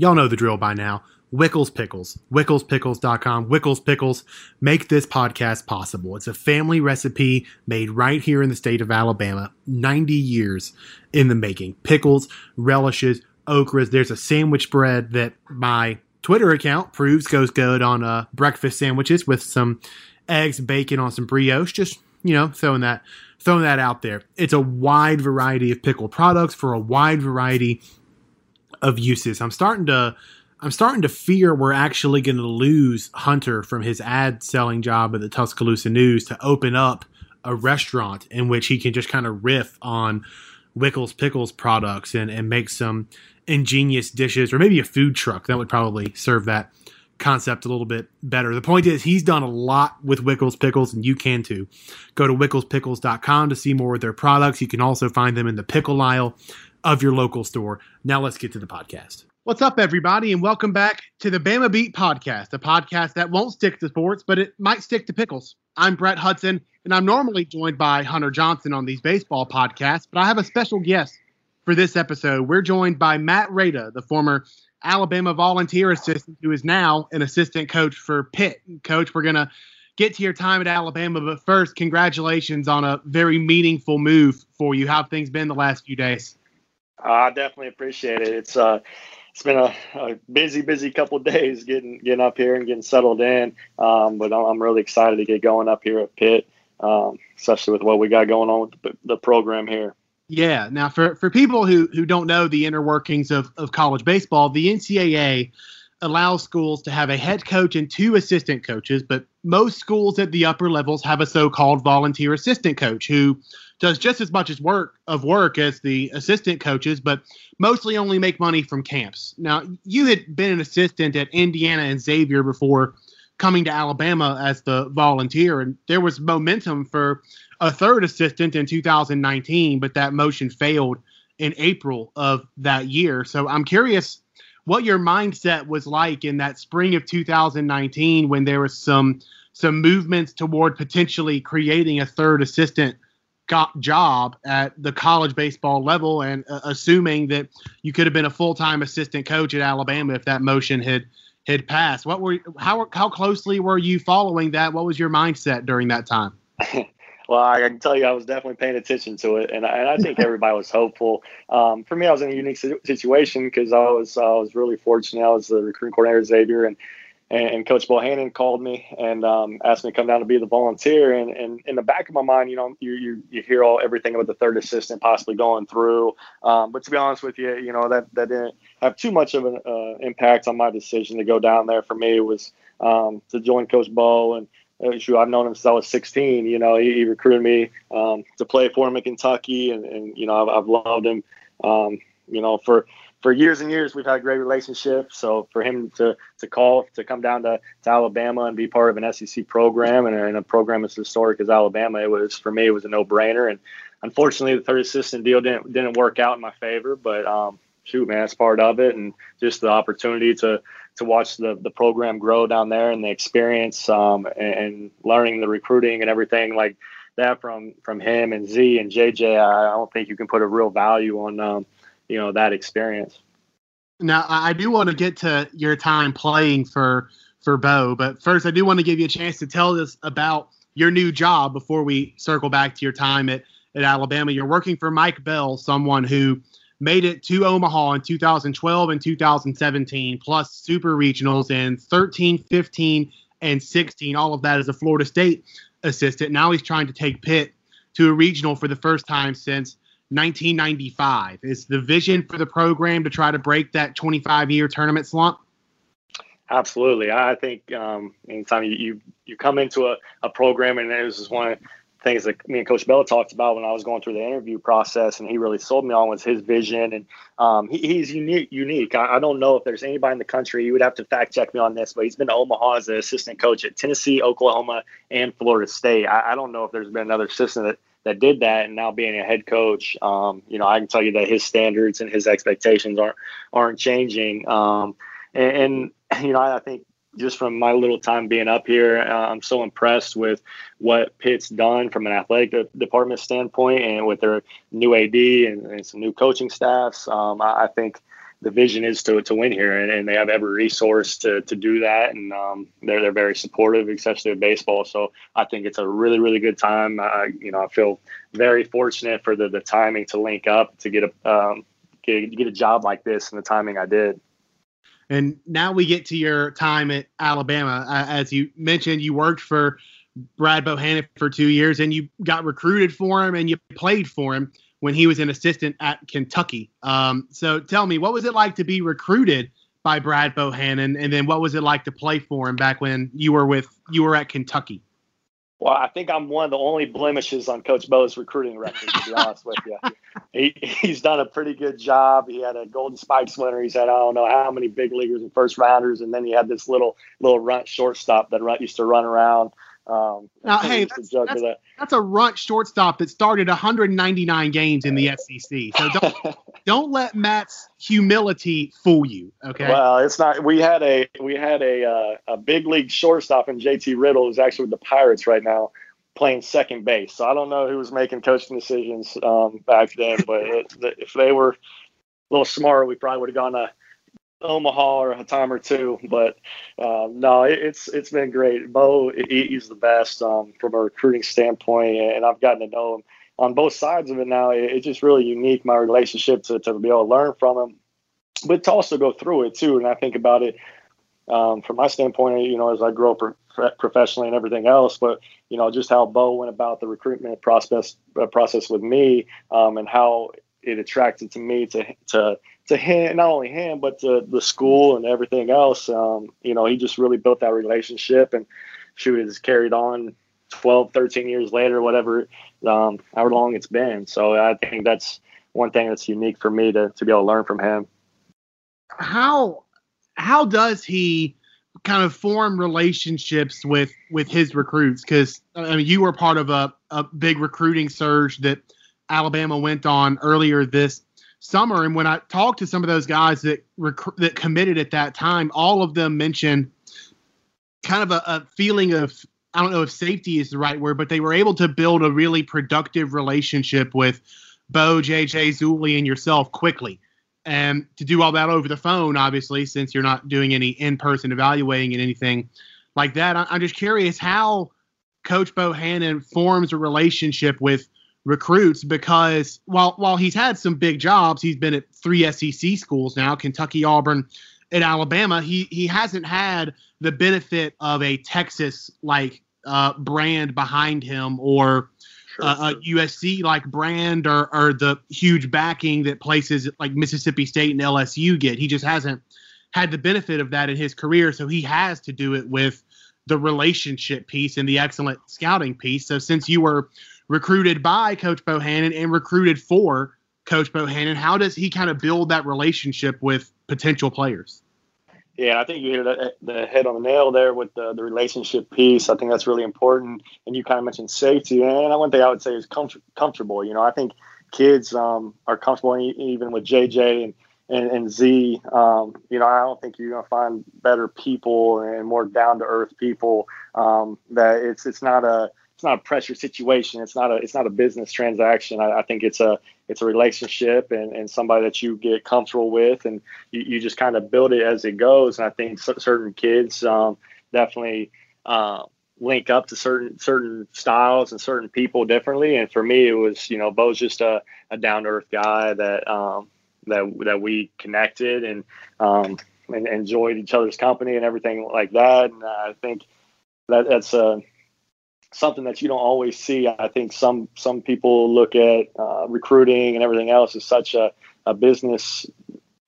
Y'all know the drill by now. Wickles Pickles, WicklesPickles.com. Wickles Pickles make this podcast possible. It's a family recipe made right here in the state of Alabama, 90 years in the making. Pickles, relishes, okras. There's a sandwich bread that my Twitter account proves goes good on uh, breakfast sandwiches with some eggs, bacon on some brioche. Just, you know, throwing that throwing that out there. It's a wide variety of pickle products for a wide variety of uses. I'm starting to I'm starting to fear we're actually going to lose Hunter from his ad selling job at the Tuscaloosa News to open up a restaurant in which he can just kind of riff on Wickles Pickles products and, and make some ingenious dishes, or maybe a food truck that would probably serve that concept a little bit better. The point is, he's done a lot with Wickles Pickles, and you can too. Go to wicklespickles.com to see more of their products. You can also find them in the pickle aisle of your local store. Now let's get to the podcast. What's up, everybody, and welcome back to the Bama Beat podcast, a podcast that won't stick to sports, but it might stick to pickles. I'm Brett Hudson, and I'm normally joined by Hunter Johnson on these baseball podcasts, but I have a special guest for this episode. We're joined by Matt Reida, the former Alabama volunteer assistant who is now an assistant coach for Pitt. Coach, we're going to get to your time at Alabama, but first, congratulations on a very meaningful move for you. How have things been the last few days? I definitely appreciate it. It's uh it's been a, a, busy, busy couple days getting getting up here and getting settled in. Um, but I'm really excited to get going up here at Pitt, um, especially with what we got going on with the, the, program here. Yeah. Now, for for people who who don't know the inner workings of of college baseball, the NCAA allows schools to have a head coach and two assistant coaches, but most schools at the upper levels have a so-called volunteer assistant coach who does just as much as work of work as the assistant coaches, but mostly only make money from camps. Now, you had been an assistant at Indiana and Xavier before coming to Alabama as the volunteer, and there was momentum for a third assistant in 2019, but that motion failed in April of that year. So I'm curious what your mindset was like in that spring of 2019 when there was some some movements toward potentially creating a third assistant got job at the college baseball level and uh, assuming that you could have been a full-time assistant coach at Alabama if that motion had had passed. What were how how closely were you following that? What was your mindset during that time? Well I can tell you I was definitely paying attention to it and I, and I think everybody was hopeful. Um, for me I was in a unique situation because I was I was really fortunate. I was the recruiting coordinator Xavier and and, Coach Bohannon called me and um, asked me to come down to be the volunteer. And, and in the back of my mind, you know, you you, you hear all everything about the third assistant possibly going through. Um, but to be honest with you, you know that that didn't have too much of an uh, impact on my decision to go down there. For me, was um, to join Coach Bohannon. Uh, shoot, I've known him since I was 16. You know, he, he recruited me um, to play for him in Kentucky, and, and you know, I've, I've loved him. Um, you know, for for years and years we've had a great relationship. So for him to to call to come down to, to Alabama and be part of an SEC program and, and a program as historic as Alabama, it was for me it was a no brainer. And unfortunately, the third assistant deal didn't didn't work out in my favor. But um, shoot, man, it's part of it, and just the opportunity to to watch the the program grow down there and the experience um, and, and learning the recruiting and everything like that from from him and Z and JJ. I, I don't think you can put a real value on. Um, you know that experience. Now I do want to get to your time playing for for Bo, but first I do want to give you a chance to tell us about your new job before we circle back to your time at, at Alabama. You're working for Mike Bell, someone who made it to Omaha in 2012 and 2017, plus super regionals in 13, 15, and 16. All of that as a Florida State assistant. Now he's trying to take Pitt to a regional for the first time since 1995. Is the vision for the program to try to break that 25 year tournament slump? Absolutely. I think um, anytime you, you, you come into a, a program, and this is one of the things that me and Coach Bell talked about when I was going through the interview process, and he really sold me on was his vision. And um, he, he's unique. Unique. I, I, don't know if there's anybody in the country. You would have to fact check me on this, but he's been to Omaha as an assistant coach at Tennessee, Oklahoma, and Florida State. I, I don't know if there's been another assistant that that did that and now being a head coach um, you know i can tell you that his standards and his expectations aren't aren't changing. Um, and, and, you know I, I, think just from my little time being up here uh, i'm so impressed with what pitt's done from an athletic de- department standpoint and with their new ad and, and some new coaching staffs. Um, I, I, think the vision is to to win here, and, and they have every resource to to do that, and um, they're they're very supportive, especially of baseball. So I think it's a really really good time. I you know I feel very fortunate for the the timing to link up to get a um, get get a job like this and the timing I did. And now we get to your time at Alabama. Uh, as you mentioned, you worked for Brad Bohannon for two years, and you got recruited for him, and you played for him when he was an assistant at Kentucky. Um, so tell me, what was it like to be recruited by Brad Bohannon, and then what was it like to play for him back when you were with you were at Kentucky? Well, I think I'm one of the only blemishes on Coach Bo's recruiting record. To be honest with you, he, he's done a pretty good job. He had a Golden Spikes winner. He's had I don't know how many big leaguers and first rounders, and then he had this little little runt shortstop that used to run around. Um, now, hey, that's, that's, that. that's, a runt shortstop that started 199 games in the SEC. So don't don't let Matt's humility fool you. Okay. Well, it's not. We had a we had a uh, a big league shortstop in JT Riddle, who's actually with the Pirates right now, playing second base. So I don't know who was making coaching decisions um, back then, but it, if they were a little smarter, we probably would have gone to Omaha or a time or two. But uh, no, it, it's it's been great. Bo, he, he's the best um, from a recruiting standpoint, and I've gotten to know him on both sides of it now. It, it's just really unique my relationship to to be able to learn from him, but to also go through it too. And I think about it um, from my standpoint, you know, as I grow pro- professionally and everything else, but you know, just how Bo went about the recruitment process uh, process with me, um, and how it attracted to me to to to him, not only him, but to the school and everything else. Um, you know, he just really built that relationship and shoot, has carried on 12, 13 years later, whatever, um, however long it's been. So I think that's one thing that's unique for me to, to be able to learn from him. How, how does he kind of form relationships with, with his recruits? Cause I mean, you were part of a, a big recruiting surge that Alabama went on earlier this summer. And when I talked to some of those guys that rec- that committed at that time, all of them mentioned kind of a, a, feeling of I don't know if safety is the right word, but they were able to build a really productive relationship with Bo, JJ, Zulli, and yourself quickly. And to do all that over the phone, obviously, since you're not doing any in person evaluating and anything like that, I, I'm just curious how Coach Bohannon forms a relationship with recruits because while while he's had some big jobs, he's been at three SEC schools now, Kentucky, Auburn, and Alabama. He he hasn't had the benefit of a Texas like uh, brand behind him or sure, uh, sure. a USC like brand or or the huge backing that places like Mississippi State and LSU get. He just hasn't had the benefit of that in his career, so he has to do it with the relationship piece and the excellent scouting piece. So since you were recruited by Coach Bohannon and recruited for Coach Bohannon. How does he kind of build that relationship with potential players? Yeah, I think you hit the head on the nail there with the, the relationship piece. I think that's really important. And you kind of mentioned safety. And one thing I would say is comfort, comfortable. You know, I think kids um, are comfortable even with JJ and, and, and Z. Um, you know, I don't think you're going to find better people and more down to earth people. Um, that it's it's not a it's not a pressure situation. It's not a it's not a business transaction. I, I, think it's a it's a relationship and, and somebody that you get comfortable with, and you, you just kind of build it as it goes. And I think certain kids um, definitely uh, link up to certain certain styles and certain people differently. And for me, it was you know Bo's just a, a down to earth guy that um, that that we connected and um, and enjoyed each other's company and everything like that. And I think that that's a something that you don't always see. I think some some people look at uh, recruiting and everything else as such a, a business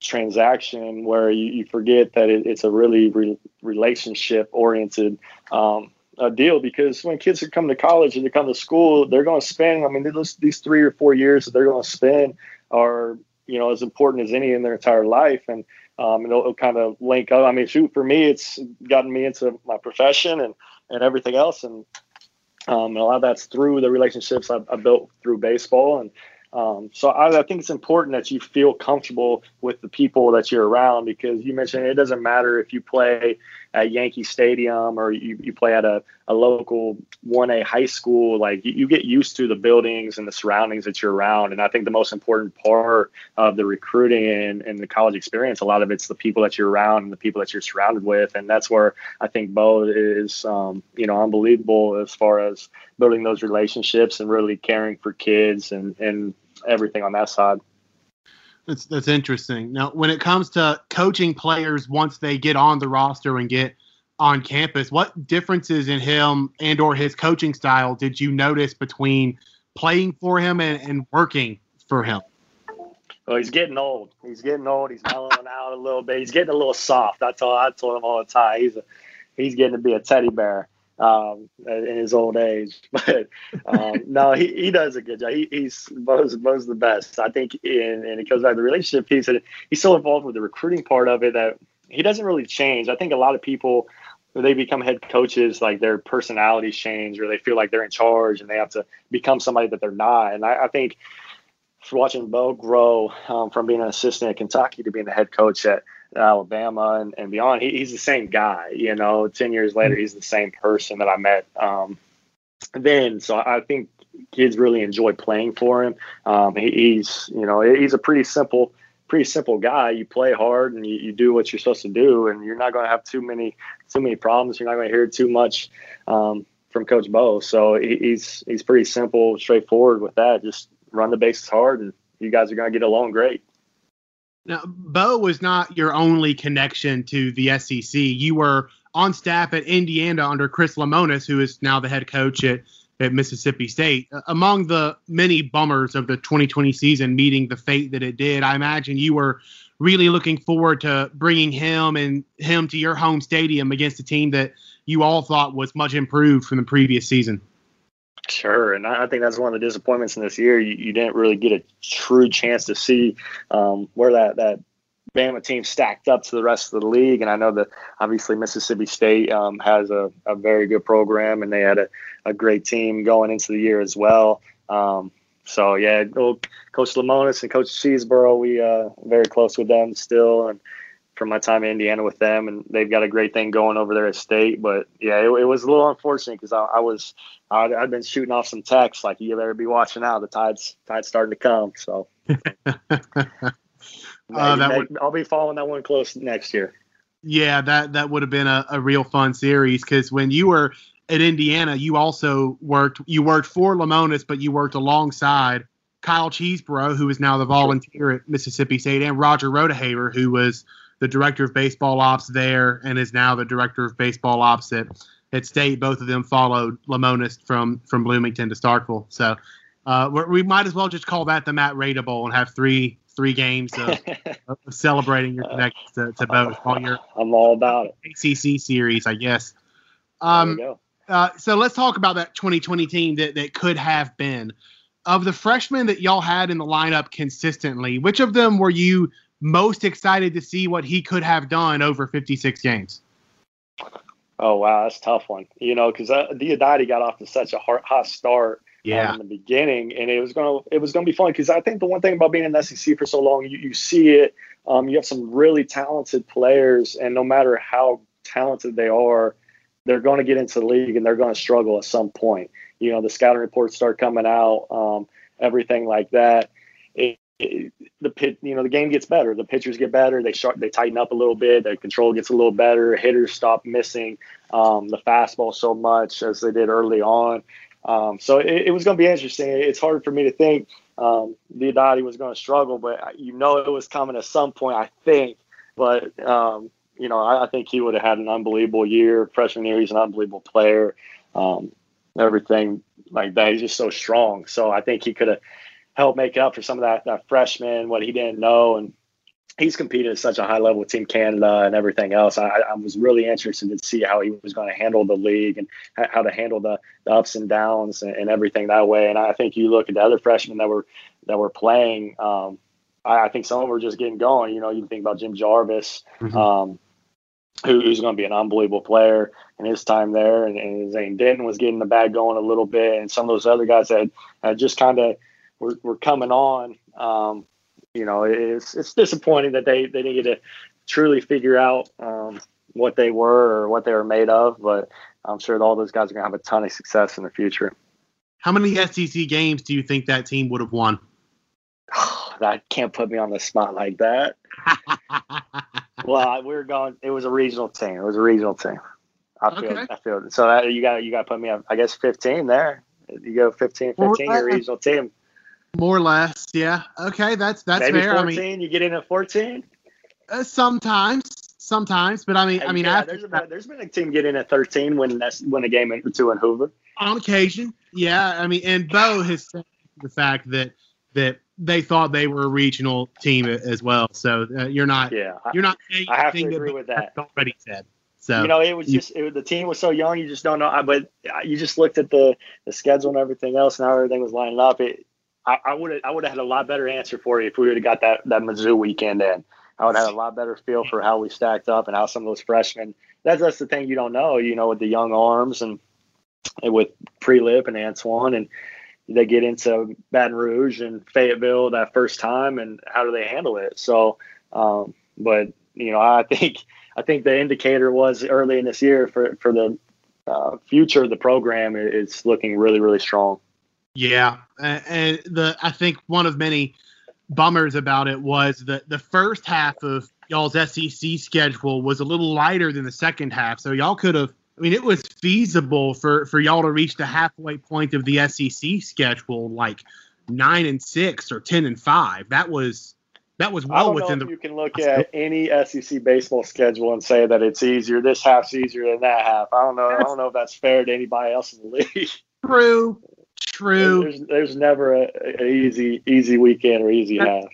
transaction where you, you forget that it, it's a really re- relationship oriented um, deal because when kids are coming to college and they come to school, they're going to spend. I mean, these, these three or four years that they're going to spend are you know as important as any in their entire life and. Um, it'll, it'll kind of link up. I mean, shoot, for me, it's gotten me into my profession and, and everything else. And um, and a lot of that's through the relationships I, I built through baseball. And um, so I, I, think it's important that you feel comfortable with the people that you're around because you mentioned it doesn't matter if you play at Yankee Stadium or you, you play at a, a local 1A high school, like you, you, get used to the buildings and the surroundings that you're around. And I think the most important part of the recruiting and, and the college experience, a lot of it's the people that you're around and the people that you're surrounded with. And that's where I think Bo is, um, you know, unbelievable as far as building those relationships and really caring for kids and, and everything on that side. That's that's interesting. Now, when it comes to coaching players once they get on the roster and get on campus, what differences in him and or his coaching style did you notice between playing for him and, and working for him? Well, he's getting old. He's getting old. He's mellowing out a little bit. He's getting a little soft. That's all I told him all the time. He's a, he's getting to be a teddy bear um, in his old age. But um, no, he, he does a good job. He, he's most most the best. I think, in, and it goes back to the relationship piece. And he's so involved with the recruiting part of it that he doesn't really change. I think a lot of people when they become head coaches, like their personalities change or they feel like they're in charge and they have to become somebody that they're not. And I, I think watching Bo grow um, from being an assistant at Kentucky to being the head coach at Alabama and, and beyond. He, he's the same guy, you know, 10 years later, he's the same person that I met um, then. So I think kids really enjoy playing for him. Um, he, he's, you know, he's a pretty simple, pretty simple guy. You play hard and you, you do what you're supposed to do, and you're not going to have too many, too many problems. You're not going to hear too much um, from Coach Bo. So he, he's, he's pretty simple, straightforward with that. Just run the bases hard and you guys are going to get along great. Now, Bo was not your only connection to the SEC. You were on staff at Indiana under Chris Lemonis, who is now the head coach at, at Mississippi State. Uh, among the many bummers of the 2020 season meeting the fate that it did, I imagine you were really looking forward to bringing him and him to your home stadium against a team that you all thought was much improved from the previous season. Sure, and I think that's one of the disappointments in this year. You, you didn't really get a true chance to see um, where that that Bama team stacked up to the rest of the league. And I know that obviously Mississippi State um, has a, a, very good program, and they had a, a, great team going into the year as well. Um, so yeah, Coach Lemonis and Coach Cheesebrough, we uh, very close with them still, and from my time in Indiana with them, and they've got a great thing going over there at State. But yeah, it, it was a little unfortunate because I, I, was i had been shooting off some texts like you better be watching out. The tide's tide's starting to come. So uh, would, I'll be following that one close next year. Yeah, that that would have been a, a real fun series because when you were at Indiana, you also worked you worked for Lemonis, but you worked alongside Kyle Cheesebrough, who is now the volunteer at Mississippi State, and Roger Rodeheaver, who was the director of baseball ops there and is now the director of baseball ops at, at State. Both of them followed Lemonis from from Bloomington to Starkville. So uh, we might as well just call that the Matt Reida Bowl and have three three games of, of celebrating your connection to, to both. All your I'm all about it. ACC series, I guess. Um, uh, so let's talk about that 2020 team that, that could have been. Of the freshmen that y'all had in the lineup consistently, which of them were you most excited to see what he could have done over 56 games? Oh wow, that's a tough one. You know, because uh, Diodati got off to such a hot, hot start yeah. Um, in the beginning, and it was gonna it was gonna be fun because I think the one thing about being in the SEC for so long, you, you see it. Um, you have some really talented players, and no matter how talented they are, they're going to get into the league and they're going to struggle at some point. You know, the scouting reports start coming out, um, everything like that. It, the pit, you know, the game gets better. The pitchers get better. They start, they tighten up a little bit. The control gets a little better. Hitters stop missing um, the fastball so much as they did early on. Um, so it, it was going to be interesting. It's hard for me to think um, Diodati was going to struggle, but you know it was coming at some point, I think. But um, you know, I, I, think he would have had an unbelievable year. Freshman year, he's an unbelievable player. Um, everything like that. He's just so strong. So I think he could have help make up for some of that, that freshman, what he didn't know. And he's competed at such a high level with Team Canada and everything else. I, I was really interested to see how he was going to handle the league and how to handle the, the ups and downs and, and, everything that way. And I think you look at the other freshmen that were that were playing. Um, I, I, think some of them were just getting going. You know, you think about Jim Jarvis. Mm-hmm. Um, who, who's going to be an unbelievable player in his time there, and, and Zane Denton was getting the bag going a little bit, and some of those other guys that had just kind of were, were coming on. Um, you know, it's it's disappointing that they they needed to truly figure out um, what they were or what they were made of, but I'm sure all those guys are going to have a ton of success in the future. How many SEC games do you think that team would have won? that can't put me on the spot like that. well, we were going. It was a regional team. It was a regional team. I feel. Okay. I feel. So that, you got you got to put me on. I guess 15 there. You go 15, 15. Your regional team. More or less, yeah. Okay, that's that's Maybe fair. 14, I mean, you get in at 14. Uh, sometimes, sometimes, but I mean, I mean, yeah, there's, a, there's been a team get in at 13 when that's when a game in two in Hoover. On occasion, yeah. I mean, and Bo has said the fact that that they thought they were a regional team as well. So uh, you're not, yeah, you're not. I have to agree with that. Already said. So you know, it was just it, the team was so young. You just don't know. But you just looked at the the schedule and everything else, and how everything was lining up. It I would have I would have had a lot better answer for you if we would have got that that Mizzou weekend in. I would have had a lot better feel for how we stacked up and how some of those freshmen. That's that's the thing you don't know. You know, with the young arms and, and with Prielipp and Antoine, and they get into Baton Rouge and Fayetteville that first time, and how do they handle it? So, um, but you know, I think I think the indicator was early in this year for for the uh, future of the program is looking really really strong. Yeah, and the I think one of many bummers about it was that the first half of y'all's SEC schedule was a little lighter than the second half, so y'all could have. I mean, it was feasible for for y'all to reach the halfway point of the SEC schedule, like nine and six or ten and five. That was that was well within the. You can look at any SEC baseball schedule and say that it's easier. This half's easier than that half. I don't know. I don't know if that's fair to anybody else in the league. True, True. There's, there's never a, a, easy easy weekend or easy that, half.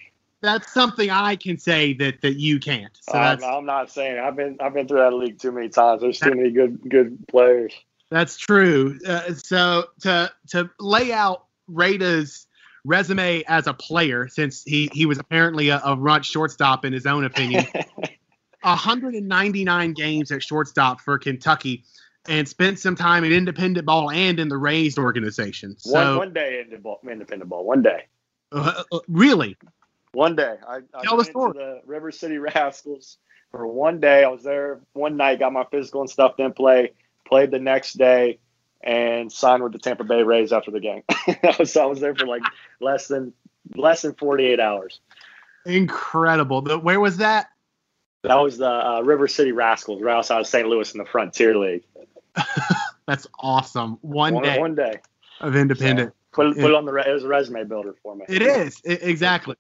That's something I can say that that you can't. So I'm, I'm, not saying I've been I've been through that league too many times. There's too many good good players. That's true. Uh, so to to lay out Reida's resume as a player, since he he was apparently a, a run shortstop in his own opinion. 199 games at shortstop for Kentucky and spent some time in independent ball and in the Rays organization. So one, one day in independent ball, one day. Uh, uh, really? One day. I, I Tell went to the River City Rascals for one day. I was there one night, got my physical and stuff, then play. Played the next day and signed with the Tampa Bay Rays after the game. so I was there for like less than less than 48 hours. Incredible. The, where was that? That was the uh, River City Rascals, right outside of St. Louis in the Frontier League. That's awesome. One, one, day. One day of independent. So put, put it on the it was a resume builder for me. It is it, exactly.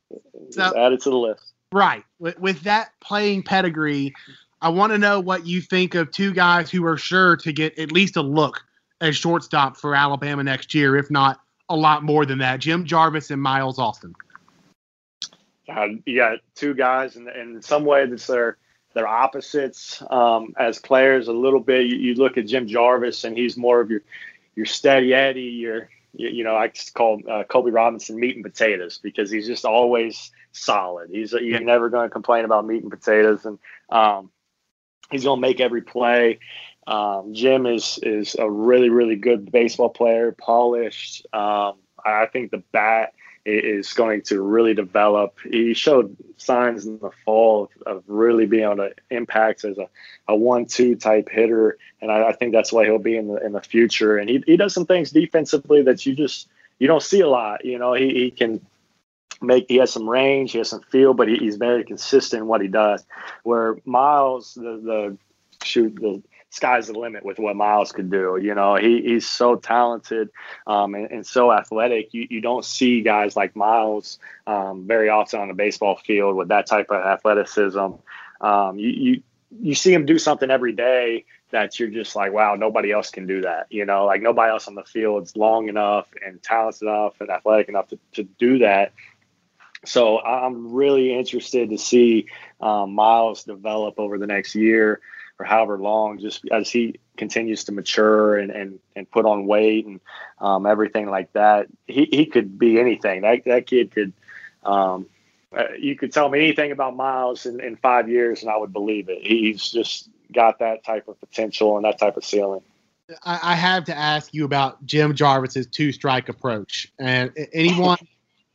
So, add it to the list. Right. With, with that playing pedigree, I want to know what you think of two guys who are sure to get at least a look as shortstop for Alabama next year, if not a lot more than that. Jim Jarvis and Miles Austin. Uh, you got two guys, and in some way, that's their they're opposites um, as players a little bit. You, you, look at Jim Jarvis, and he's more of your your steady Eddie, your you, you know I just call uh, Kobe Robinson meat and potatoes because he's just always solid. He's you're never going to complain about meat and potatoes, and um, he's going to make every play. Um, Jim is is a really really good baseball player, polished. Um, I think the bat is going to really develop. He showed signs in the fall of, really being able to impact as a, a one-two type hitter, and I, I, think that's why he'll be in the in the future. And he, he does some things defensively that you just you don't see a lot. You know, he, he can make he has some range, he has some feel, but he, he's very consistent in what he does. Where Miles, the the shoot the sky's the limit with what Miles could do. You know, he, he's so talented um, and, and, so athletic. You, you don't see guys like Miles um, very often on the baseball field with that type of athleticism. Um, you, you you see him do something every day that you're just like, wow, nobody else can do that. You know, like nobody else on the field is long enough and talented enough and athletic enough to, to do that. So I'm really interested to see um, Miles develop over the next year or however long, just as he continues to mature and, and, and put on weight and um, everything like that, he, he could be anything. That, that kid could, um, uh, you could tell me anything about Miles in, in five years and I would believe it. He's just got that type of potential and that type of ceiling. I, I have to ask you about Jim Jarvis's two strike approach. And anyone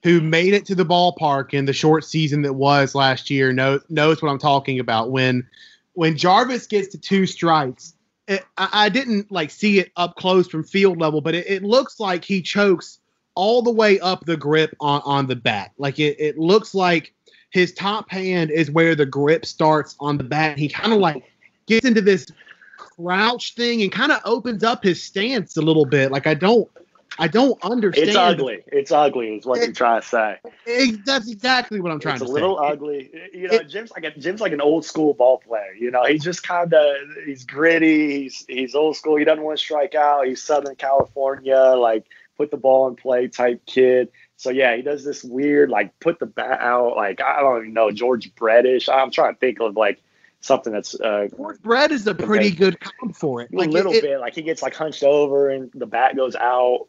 who made it to the ballpark in the short season that was last year knows, knows what I'm talking about when – when Jarvis gets to two strikes, it, I, I, didn't like see it up close from field level, but it, it, looks like he chokes all the way up the grip on, on the bat. Like it, it looks like his top hand is where the grip starts on the bat. He kind of like gets into this crouch thing and kind of opens up his stance a little bit. Like I don't I don't understand. It's ugly. It's ugly, is what it, you're trying to say. It, that's exactly what I'm trying it's to say. It's a little ugly. You know, it, Jim's like a Jim's like an old school ball player. You know, he's just kind of he's gritty. He's he's old school. He doesn't want to strike out. He's Southern California, like put the ball in play type kid. So yeah, he does this weird like put the bat out. Like I don't even know George Brettish. I'm trying to think of like something that's uh George Brett is a pretty good comp for it. Like a little it, bit. Like he gets like hunched over and the bat goes out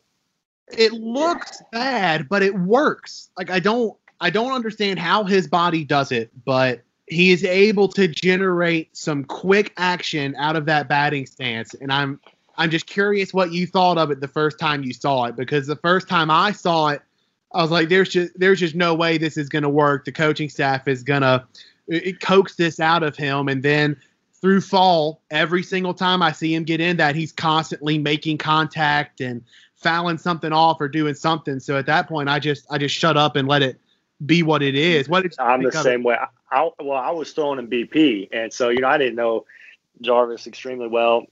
it looks bad, but it works. Like I don't I don't understand how his body does it, but he is able to generate some quick action out of that batting stance and I'm I'm just curious what you thought of it the first time you saw it because the first time I saw it I was like there's just there's just no way this is going to work. The coaching staff is going to coax this out of him and then through fall every single time I see him get in that he's constantly making contact and fouling something off or doing something. So at that point, I just I just shut up and let it be what it is. What I'm the same way. I, well, I was throwing in BP, and so you know I didn't know Jarvis extremely well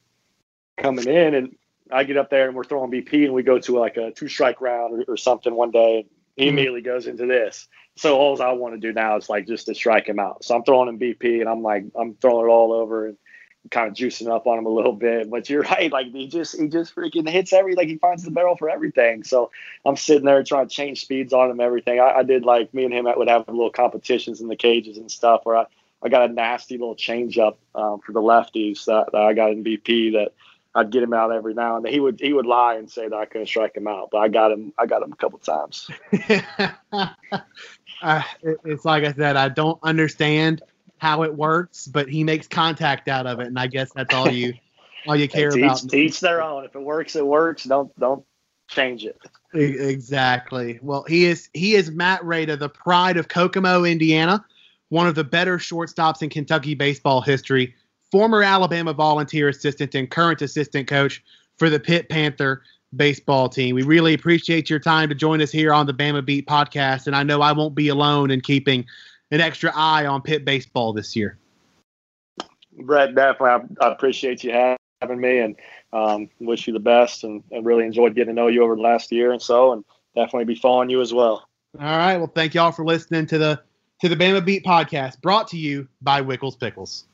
coming in, and I get up there and we're throwing BP, and we go to like a two strike round or, or something one day. He mm-hmm. immediately goes into this. So all I want to do now is like just to strike him out. So I'm throwing him BP, and I'm like I'm throwing it all over, and kind of juicing up on him a little bit. But you're right, like he just he just freaking hits every like he finds the barrel for everything. So I'm sitting there trying to change speeds on him, everything. I, I did like me and him would have little competitions in the cages and stuff where I, I got a nasty little change up um, for the lefties that, that I got in BP that I'd get him out every now and then. He would he would lie and say that I couldn't strike him out, but I got him I got him a couple times. uh, it, it's like I said, I don't understand how it works, but he makes contact out of it, and I guess that's all you all you care teach, about. Teach their own. If it works, it works. Don't don't change it. Exactly. Well, he is he is Matt Reida, the pride of Kokomo, Indiana, one of the better shortstops in Kentucky baseball history. Former Alabama volunteer assistant and current assistant coach for the Pitt Panther baseball team. We really appreciate your time to join us here on the Bama Beat podcast, and I know I won't be alone in keeping an extra eye on Pitt baseball this year. Brett, definitely, I, I appreciate you having me, and um, wish you the best, and, and really enjoyed getting to know you over the last year and so, and definitely be following you as well. All right. Well, thank y'all for listening to the to the Bama Beat podcast, brought to you by Wickles Pickles.